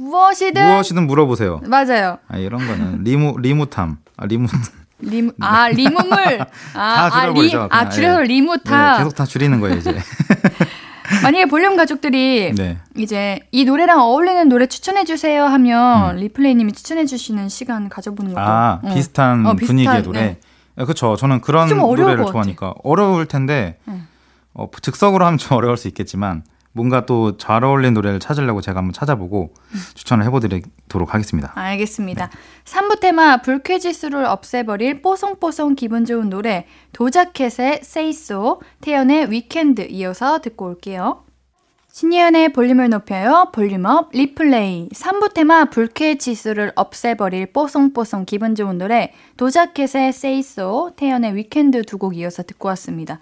무엇이든 무엇이든 물어보세요. 맞아요. 아, 이런 거는 리무 리무탐, 아, 리무 *laughs* 리, 아 리무물 아, 다 아, 줄여버리죠, 아 그냥. 줄여서 예. 리무타 네, 계속 다 줄이는 거예요 이제. *laughs* 만약에 볼륨 가족들이 네. 이제 이 노래랑 어울리는 노래 추천해 주세요 하면 음. 리플레이님이 추천해 주시는 시간 가져보는 것도 아 어. 비슷한 어, 분위기의 노래. 네. 그렇죠. 저는 그런 노래를. 좋아하니까 어려울 텐데 응. 어, 즉석으로 하면 좀 어려울 수 있겠지만 뭔가 또 잘 어울리는 노래를 찾으려고 제가 한번 찾아보고 음. 추천을 해보도록 하겠습니다. 알겠습니다. 3부 테마 불쾌지수를 없애버릴 뽀송뽀송 기분 좋은 노래 Doja Cat의 Say So, 태연의 Weekend 이어서 듣고 올게요. 신예은의 볼륨을 높여요. 볼륨업 리플레이 3부 테마 불쾌 지수를 없애버릴 뽀송뽀송 기분 좋은 노래 Doja Cat의 Say So, 태연의 Weekend 두 곡 이어서 듣고 왔습니다.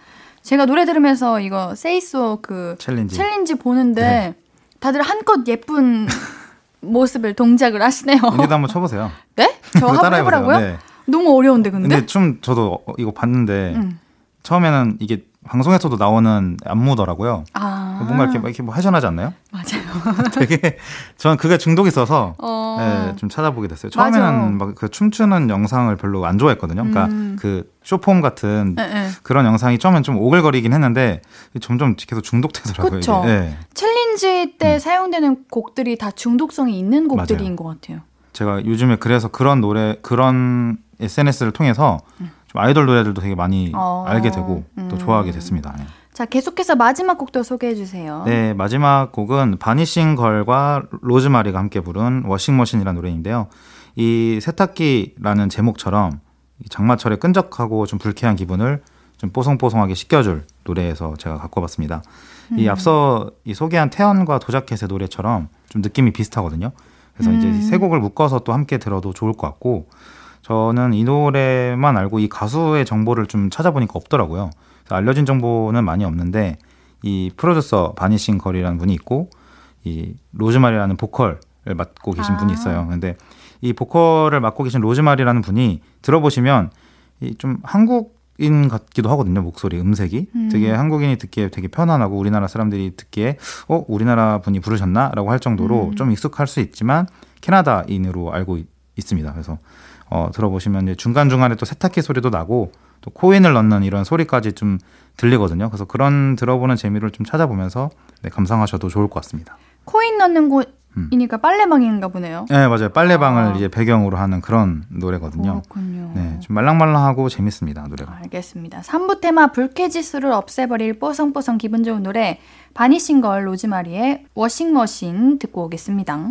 제가 노래 들으면서 이거 So 그 챌린지. 챌린지 보는데 네. 다들 한껏 예쁜 *laughs* 모습을 동작을 하시네요. 언니도 한번 쳐보세요. 네? 저 한번. 해보라고요? 네. 너무 어려운데 근데? 근데 춤 저도 어, 이거 봤는데 음. 처음에는 이게 방송에서도 나오는 안무더라고요. 아 뭔가 이렇게 막 이렇게 뭐 회전하지 않나요? 맞아요. *laughs* 되게 저는 그게 중독이 있어서 어. 네, 좀 찾아보게 됐어요. 처음에는 막 그 춤추는 영상을 별로 안 좋아했거든요. 그러니까 음. 그 쇼폼 같은 네, 네. 그런 영상이 처음엔 좀 오글거리긴 했는데 점점 계속 중독되더라고요. 네. 챌린지 때 사용되는 곡들이 다 중독성이 있는 곡들인 음. 맞아요. 것 같아요. 제가 요즘에 그래서 그런 노래 그런 SNS를 통해서 좀 아이돌 노래들도 되게 많이 음. 어. 알게 되고 음. 또 좋아하게 됐습니다. 네. 자 계속해서 마지막 곡도 소개해 주세요. 네, 마지막 곡은 바니싱 걸과 로즈마리가 함께 부른 Washing Machine이라는 노래인데요. 이 세탁기라는 제목처럼 장마철에 끈적하고 좀 불쾌한 기분을 좀 뽀송뽀송하게 씻겨줄 노래에서 제가 갖고 와봤습니다. 음. 이 앞서 이 소개한 태연과 도자켓의 노래처럼 좀 느낌이 비슷하거든요. 그래서 음. 이제 세 곡을 묶어서 또 함께 들어도 좋을 것 같고 저는 이 노래만 알고 이 가수의 정보를 좀 찾아보니까 없더라고요. 알려진 정보는 많이 없는데 이 프로듀서 바니싱 걸이라는 분이 있고 이 로즈마리라는 보컬을 맡고 계신 아. 분이 있어요. 근데 이 보컬을 맡고 계신 로즈마리라는 분이 들어보시면 이 좀 한국인 같기도 하거든요. 목소리 음색이 음. 되게 한국인이 듣기에 되게 편안하고 우리나라 사람들이 듣기에 어 우리나라 분이 부르셨나 라고 할 정도로 음. 좀 익숙할 수 있지만 캐나다인으로 알고 있, 습니다 그래서 어 들어보시면 중간 중간에 또 세탁기 소리도 나고 또 코인을 넣는 이런 소리까지 좀 들리거든요. 그래서 그런 들어보는 재미를 좀 찾아보면서 네, 감상하셔도 좋을 것 같습니다. 코인 넣는 곳 이니까 음. 빨래방인가 보네요. 네, 맞아요. 빨래방을 아. 이제 배경으로 하는 그런 노래거든요. 그렇군요. 네, 좀 말랑말랑하고 재밌습니다, 노래가. 알겠습니다. 3부 테마 불쾌지수를 없애버릴 뽀송뽀송 기분 좋은 노래 바니싱걸 로즈마리의 워싱머신 듣고 오겠습니다.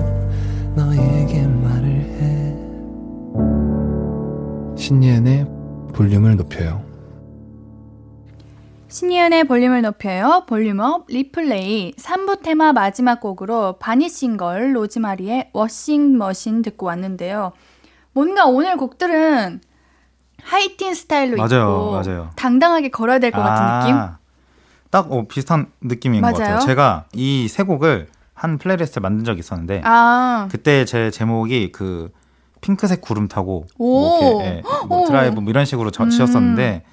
신예은의 볼륨을 높여요 신예은의 볼륨을 높여요. 볼륨업 리플레이 3부 테마 마지막 곡으로 바니싱걸 로즈마리의 Washing Machine 듣고 왔는데요. 뭔가 오늘 곡들은 하이틴 스타일로 맞아요, 입고 맞아요. 당당하게 걸어야 될것 같은 아, 느낌? 딱 어, 비슷한 느낌인 맞아요? 것 같아요. 제가 이 세 곡을 한 플레이리스트를 만든 적이 있었는데 아. 그때 제 제목이 그 핑크색 구름 타고 뭐, 이렇게, 예, *gasps* 뭐 드라이브 뭐 이런 식으로 저, 음. 지었었는데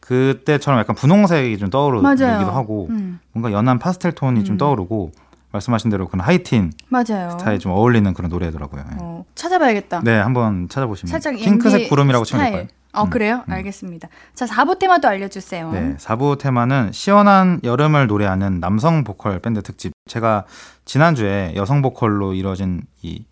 그때처럼 약간 분홍색이 좀 떠오르기도 하고 음. 뭔가 연한 파스텔 톤이 음. 좀 떠오르고 말씀하신 대로 그런 하이틴 맞아요. 스타일 좀 어울리는 그런 노래더라고요. 예. 어, 찾아봐야겠다. 네, 한번 찾아보시면 살짝 핑크색 구름이라고 치면 될까요? 어, 음. 그래요? 음. 알겠습니다. 자, 4부 테마도 알려주세요. 네, 4부 테마는 시원한 여름을 노래하는 남성 보컬 밴드 특집. 제가 지난주에 여성 보컬로 이루어진 이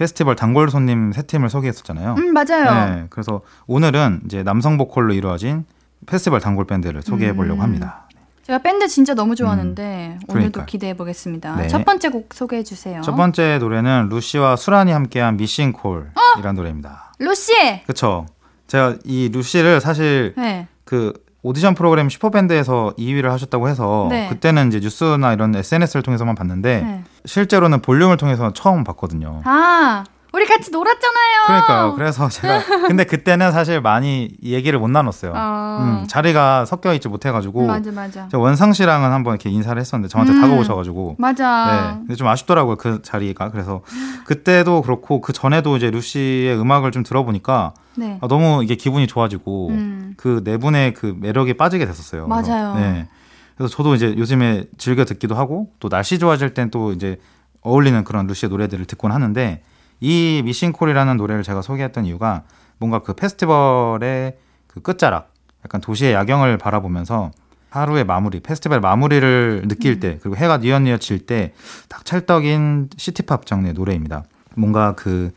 페스티벌 단골 손님 세 팀을 소개했었잖아요. 음, 맞아요. 네, 그래서 오늘은 이제 남성 보컬로 이루어진 페스티벌 단골 밴드를 소개해 보려고 음. 합니다. 제가 밴드 진짜 너무 좋아하는데 음, 오늘도 기대해 보겠습니다. 네. 첫 번째 곡 소개해 주세요. 첫 번째 노래는 루시와 수란이 함께한 Missing Call이라는 어? 노래입니다. 루시. 그렇죠. 제가 이 루시를 사실 네. 그 오디션 프로그램 슈퍼밴드에서 2위를 하셨다고 해서 네. 그때는 이제 뉴스나 이런 SNS를 통해서만 봤는데 네. 실제로는 볼륨을 통해서 처음 봤거든요. 아. 우리 같이 놀았잖아요. 그러니까요. 그래서 제가 *laughs* 근데 그때는 사실 많이 얘기를 못 나눴어요. 어... 음, 자리가 섞여 있지 못해가지고. 맞아, 맞아. 원상 씨랑은 한번 이렇게 인사를 했었는데 저한테 음... 다가오셔가지고. 맞아. 네. 근데 좀 아쉽더라고요 그 자리가. 그래서 그때도 그렇고 그 전에도 이제 루시의 음악을 좀 들어보니까 네. 아, 너무 이게 기분이 좋아지고 음... 그네 분의 그 매력에 빠지게 됐었어요. 맞아요. 그래서, 네. 그래서 저도 이제 요즘에 즐겨 듣기도 하고 또 날씨 좋아질 땐 또 이제 어울리는 그런 루시의 노래들을 듣곤 하는데. 이 미싱콜이라는 노래를 제가 소개했던 이유가 뭔가 그 페스티벌의 그 끝자락, 약간 도시의 야경을 바라보면서 하루의 마무리, 페스티벌 마무리를 느낄 음. 때, 그리고 해가 뉘엿뉘엿 질 때, 딱 찰떡인 시티팝 장르의 노래입니다. 뭔가 그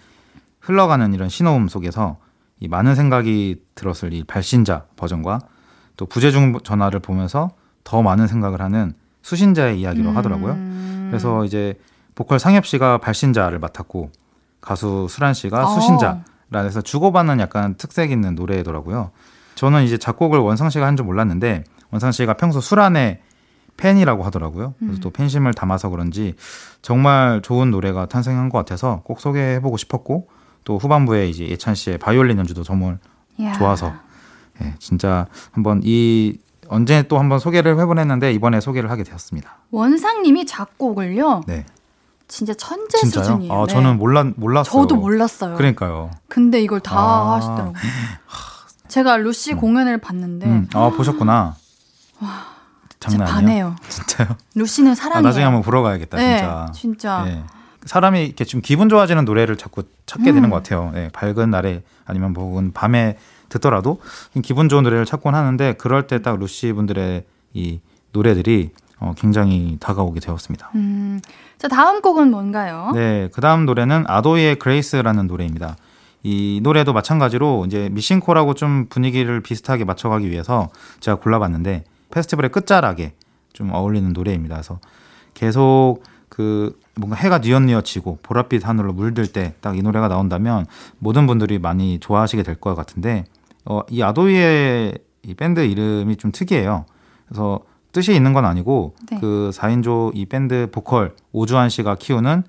흘러가는 이런 신호음 속에서 이 많은 생각이 들었을 이 발신자 버전과 또 부재중 전화를 보면서 더 많은 생각을 하는 수신자의 이야기로 음. 하더라고요. 그래서 이제 보컬 상엽 씨가 발신자를 맡았고 가수 수란 씨가 어. 수신자라 해서 주고받는 약간 특색 있는 노래더라고요. 저는 이제 작곡을 원상 씨가 한 줄 몰랐는데 원상 씨가 평소 수란의 팬이라고 하더라고요. 그래서 음. 또 팬심을 담아서 그런지 정말 좋은 노래가 탄생한 것 같아서 꼭 소개해보고 싶었고 또 후반부에 이제 예찬 씨의 바이올린 연주도 정말 야. 좋아서 예, 진짜 한번 이 언제 또 한번 소개를 해보냈는데 이번에 소개를 하게 되었습니다. 원상님이 작곡을요? 네. 진짜 천재 진짜요? 수준이에요. 아, 네. 저는 몰랐 몰랐어요. 저도 몰랐어요. 그러니까요. 근데 이걸 다 아. 하시더라고요. 제가 루시 음. 공연을 봤는데 음. 아, 보셨구나. 와. 장난 아니에요? 반해요. 진짜요? 루시는 사랑이에요. 아, 나중에 한번 보러 가야겠다, 네, 진짜. 진짜. 네. 사람이 이렇게 좀 기분 좋아지는 노래를 자꾸 찾게 되는 음. 것 같아요. 예, 밝은 날에 아니면 뭐 혹은 밤에 듣더라도 기분 좋은 노래를 찾곤 하는데 그럴 때 딱 루시 분들의 이 노래들이 어, 굉장히 다가오게 되었습니다. 음. 자, 다음 곡은 뭔가요? 네, 그 다음 노래는 아도이의 그레이스라는 노래입니다. 이 노래도 마찬가지로 이제 미싱콜하고 좀 분위기를 비슷하게 맞춰가기 위해서 제가 골라봤는데 페스티벌의 끝자락에 좀 어울리는 노래입니다. 그래서 계속 그 뭔가 해가 뉘엿뉘엿지고 보랏빛 하늘로 물들 때 딱 이 노래가 나온다면 모든 분들이 많이 좋아하시게 될 것 같은데 어, 이 아도이의 이 밴드 이름이 좀 특이해요. 그래서 뜻이 있는 건 아니고 네. 그 4인조 이 밴드 보컬 오주환 씨가 키우는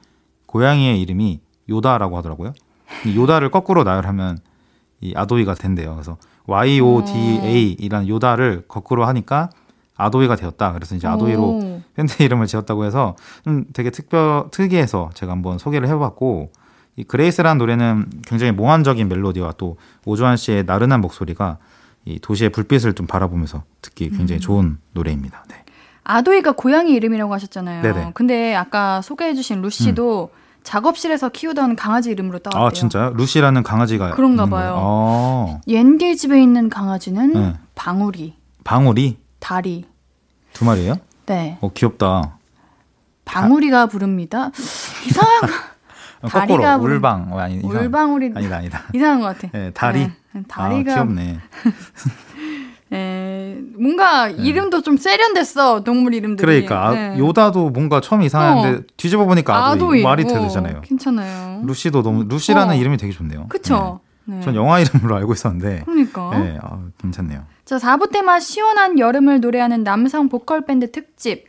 고양이의 이름이 요다라고 하더라고요. 이 요다를 거꾸로 나열하면 이 아도이가 된대요. 그래서 Y O D A이라는 요다를 거꾸로 하니까 아도이가 되었다. 그래서 이제 아도이로 오. 밴드 *laughs* 이름을 지었다고 해서 좀 되게 특별 특이해서 제가 한번 소개를 해봤고 이 그레이스라는 노래는 굉장히 몽환적인 멜로디와 또 오주환 씨의 나른한 목소리가 이 도시의 불빛을 좀 바라보면서 듣기 굉장히 좋은 노래입니다. 네. 아도이가 고양이 이름이라고 하셨잖아요. 네네. 음. 근데 아까 소개해주신 루시도 작업실에서 키우던 강아지 이름으로 따왔대요. 아 진짜요? 루시라는 강아지가 그런가 봐요. 어, 옌게 집에 있는 강아지는 네. 방울이, 방울이 다리. 두 마리예요? 네. 어 귀엽다. 방울이가 부릅니다. 이상한 *laughs* 거. 어, 거꾸로 울방 어, 아니 이상, 울방울이 아니다 아니다. *laughs* 이상한 것 같아. 네, 다리. 네, 다리가 아, 귀엽네. 에, *laughs* 뭔가 이름도 좀 세련됐어 동물 이름들이. 네. 그러니까 아, 네. 요다도 뭔가 처음 이상했는데 뒤집어 보니까 아도이, 말이 어, 되잖아요. 괜찮아요. 루시도 너무 루시라는 어. 이름이 되게 좋네요. 그쵸? 네. 네. 전 영화 이름으로 알고 있었는데. 그러니까. 네, 아, 괜찮네요. 자, 4부 테마 시원한 여름을 노래하는 남성 보컬 밴드 특집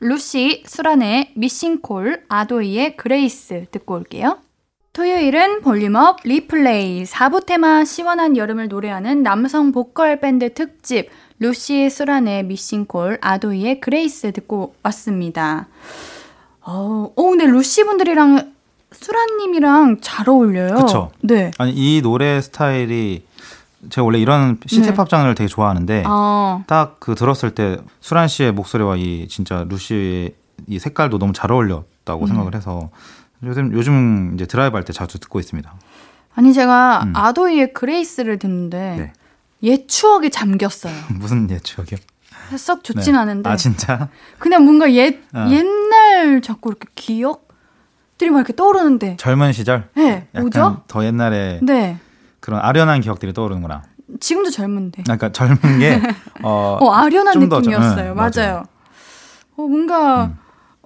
루시, 수란의 Missing Call, 아도이의 Grace 듣고 올게요. 토요일은 볼륨업 리플레이 4부 테마 시원한 여름을 노래하는 남성 보컬 밴드 특집 루시, 수란의 Missing Call, 아도이의 Grace 듣고 왔습니다. 어, 어 근데 루시 분들이랑 수란님이랑 잘 어울려요. 그쵸? 네. 아니 이 노래 스타일이 제가 원래 이런 city pop 장르를 되게 좋아하는데 아, 딱그 들었을 때 수란 씨의 목소리와 이 진짜 루시의 이 색깔도 너무 잘 어울렸다고 생각을 해서 요즘 요즘 이제 드라이브 할 때 자주 듣고 있습니다. 아니 제가 음. 아도이의 Grace를 듣는데 네. 옛 추억에 잠겼어요. *laughs* 무슨 옛 추억이요? 썩 좋진 네. 않은데 아 진짜? 그냥 뭔가 옛 어. 옛날 자꾸 이렇게 기억들이 막 이렇게 떠오르는데 젊은 시절? 네 약간 뭐죠? 더 옛날에 네 그런 아련한 기억들이 떠오르는구나. 지금도 젊은데 아, 그러니까 젊은 게 *laughs* 어, 어 아련한 느낌이었어요. 응, 맞아요. 맞아요. 어 뭔가 음.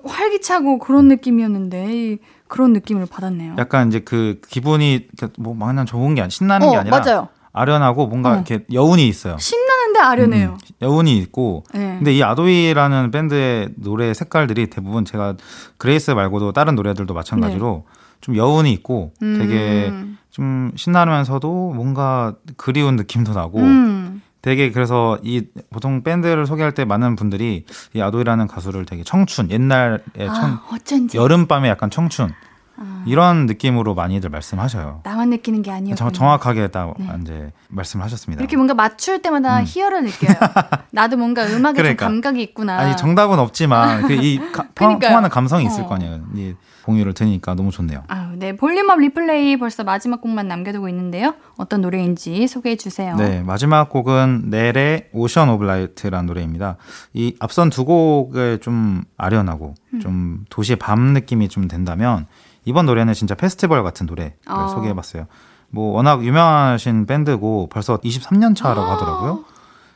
활기차고 그런 느낌이었는데 이, 그런 느낌을 받았네요. 약간 이제 그 기분이 이렇게 뭐 마냥 좋은 게 아니 신나는 게어 아니라 맞아요. 아련하고 뭔가 어. 이렇게 여운이 있어요. 신나는데 아련해요. 음, 여운이 있고 네. 근데 이 아도이라는 밴드의 노래 색깔들이 대부분 제가 Grace 말고도 다른 노래들도 마찬가지로 좀 여운이 있고 되게 음. 좀 신나면서도 뭔가 그리운 느낌도 나고 음. 되게 그래서 이 보통 밴드를 소개할 때 많은 분들이 이 아도이라는 가수를 되게 청춘 옛날의 청 아, 어쩐지 여름밤의 약간 청춘 아. 이런 느낌으로 많이들 말씀하셔요. 나만 느끼는 게 아니었군요. 정, 정확하게 딱 네. 이제 말씀을 하셨습니다. 이렇게 뭔가 맞출 때마다 음. 희열을 느껴요. *laughs* 나도 뭔가 음악에 그러니까. 좀 감각이 있구나. 아니 정답은 없지만 그이 그러니까요. 통하는 감성이 있을 어. 거 아니에요. 이 공유를 들으니까 너무 좋네요. 아유, 네. 볼륨업 리플레이 벌써 마지막 곡만 남겨두고 있는데요. 어떤 노래인지 소개해 주세요. 네, 마지막 곡은 넬의 Ocean of Light라는 노래입니다. 이 앞선 두 곡을 좀 아련하고 음. 좀 도시의 밤 느낌이 좀 된다면 이번 노래는 진짜 페스티벌 같은 노래를 아. 소개해 봤어요. 뭐 워낙 유명하신 밴드고 벌써 23년 차라고 아. 하더라고요.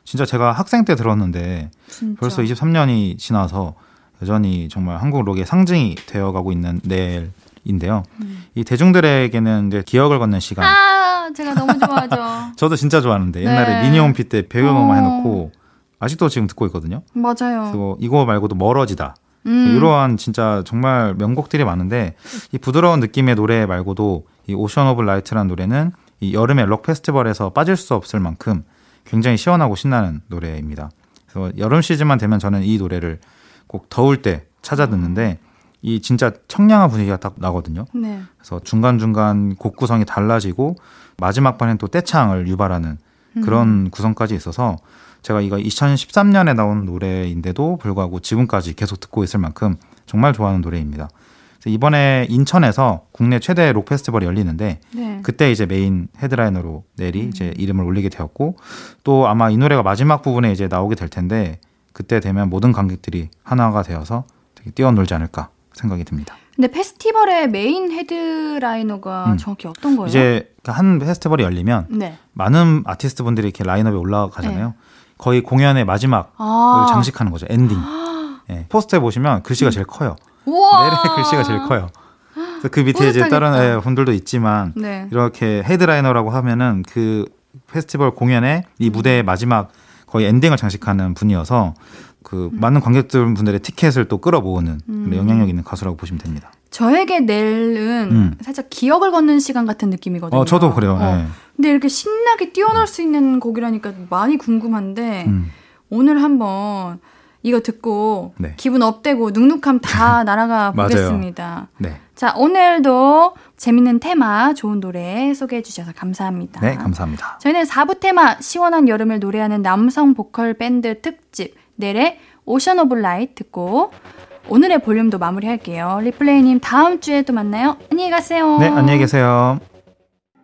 진짜 제가 학생 때 들었는데 진짜. 벌써 23년이 지나서 여전히 정말 한국 록의 상징이 되어가고 있는 넬인데요. 이 대중들에게는 이제 기억을 걷는 시간. 음. 아, 제가 너무 좋아하죠. *laughs* 저도 진짜 좋아하는데 옛날에 네. 미니홈피 때 배경음악 어. 해놓고 아직도 지금 듣고 있거든요. 맞아요. 그리고 이거 말고도 멀어지다. 음. 이러한 진짜 정말 명곡들이 많은데 이 부드러운 느낌의 노래 말고도 이 Ocean of Light라는 노래는 이 여름의 록 페스티벌에서 빠질 수 없을 만큼 굉장히 시원하고 신나는 노래입니다. 그래서 여름 시즌만 되면 저는 이 노래를 꼭 더울 때 찾아 듣는데 이 진짜 청량한 분위기가 딱 나거든요. 네. 그래서 중간중간 곡 구성이 달라지고 마지막 판엔 또 떼창을 유발하는 그런 구성까지 있어서 제가 이거 2013년에 나온 노래인데도 불구하고 지금까지 계속 듣고 있을 만큼 정말 좋아하는 노래입니다. 이번에 인천에서 국내 최대 록 페스티벌이 열리는데 네. 그때 이제 main headliner로 넬이 이제 이름을 올리게 되었고 또 아마 이 노래가 마지막 부분에 이제 나오게 될 텐데 그때 되면 모든 관객들이 하나가 되어서 되게 뛰어놀지 않을까 생각이 듭니다. 근데 페스티벌의 main headliner가 음. 정확히 어떤 거예요? 이제 그한 페스티벌이 열리면 네. 많은 아티스트 분들이 이렇게 라인업에 올라가잖아요. 거의 공연의 마지막 아. 장식하는 거죠. 엔딩. 예, 포스터에 보시면 글씨가 제일 커요. 넬의 *laughs* 글씨가 제일 커요. 그래서 그 밑에 이제. 다른 예, 분들도 있지만 네. 이렇게 headliner라고 하면은 그 페스티벌 공연의 이 무대의 마지막 거의 엔딩을 장식하는 분이어서 그 많은 관객들 분들의 티켓을 또 끌어모으는 그런 영향력 있는 가수라고 보시면 됩니다. 저에게 넬은 음. 살짝 기억을 걷는 시간 같은 느낌이거든요. 어, 저도 그래요. 어. 예. 근데 이렇게 신나게 뛰어놀 수 있는 곡이라니까 많이 궁금한데 음. 오늘 한번 이거 듣고 네. 기분 업되고 눅눅함 다 *laughs* 날아가. 보겠습니다. 네. 자, 오늘도 재밌는 테마, 좋은 노래 소개해 주셔서 감사합니다. 네, 감사합니다. 저희는 4부 테마 시원한 여름을 노래하는 남성 보컬 밴드 특집 넬의 Ocean of Light 듣고 오늘의 볼륨도 마무리할게요. 리플레이님 다음 주에 또 만나요. 안녕히 가세요. 네, 안녕히 계세요.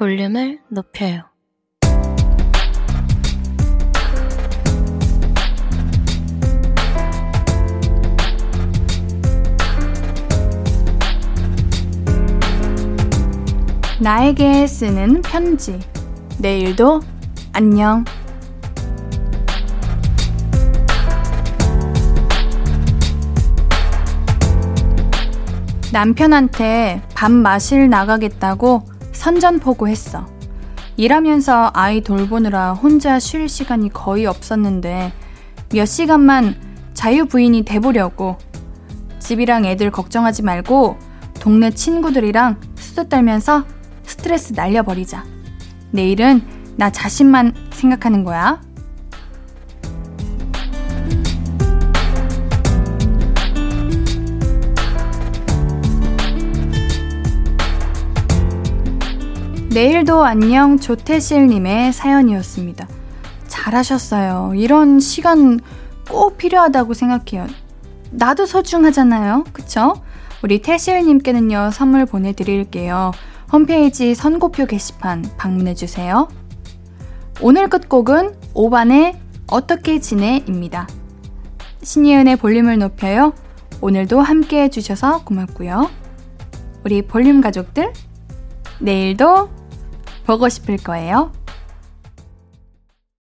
볼륨을 높여요. 나에게 쓰는 편지. 내일도 안녕. 남편한테 밥 마실 나가겠다고 선전포고했어. 일하면서 아이 돌보느라 혼자 쉴 시간이 거의 없었는데 몇 시간만 자유부인이 돼보려고 집이랑 애들 걱정하지 말고 동네 친구들이랑 수다 떨면서 스트레스 날려버리자. 내일은 나 자신만 생각하는 거야. 내일도 안녕 조태실님의 사연이었습니다. 잘하셨어요. 이런 시간 꼭 필요하다고 생각해요. 나도 소중하잖아요. 그쵸? 우리 태실님께는요, 선물 보내드릴게요. 홈페이지 선고표 게시판 방문해주세요. 오늘 끝곡은 5반의 어떻게 지내입니다. 신예은의 볼륨을 높여요. 오늘도 함께 해주셔서 고맙고요. 우리 볼륨 가족들, 내일도 보고 싶을 거예요.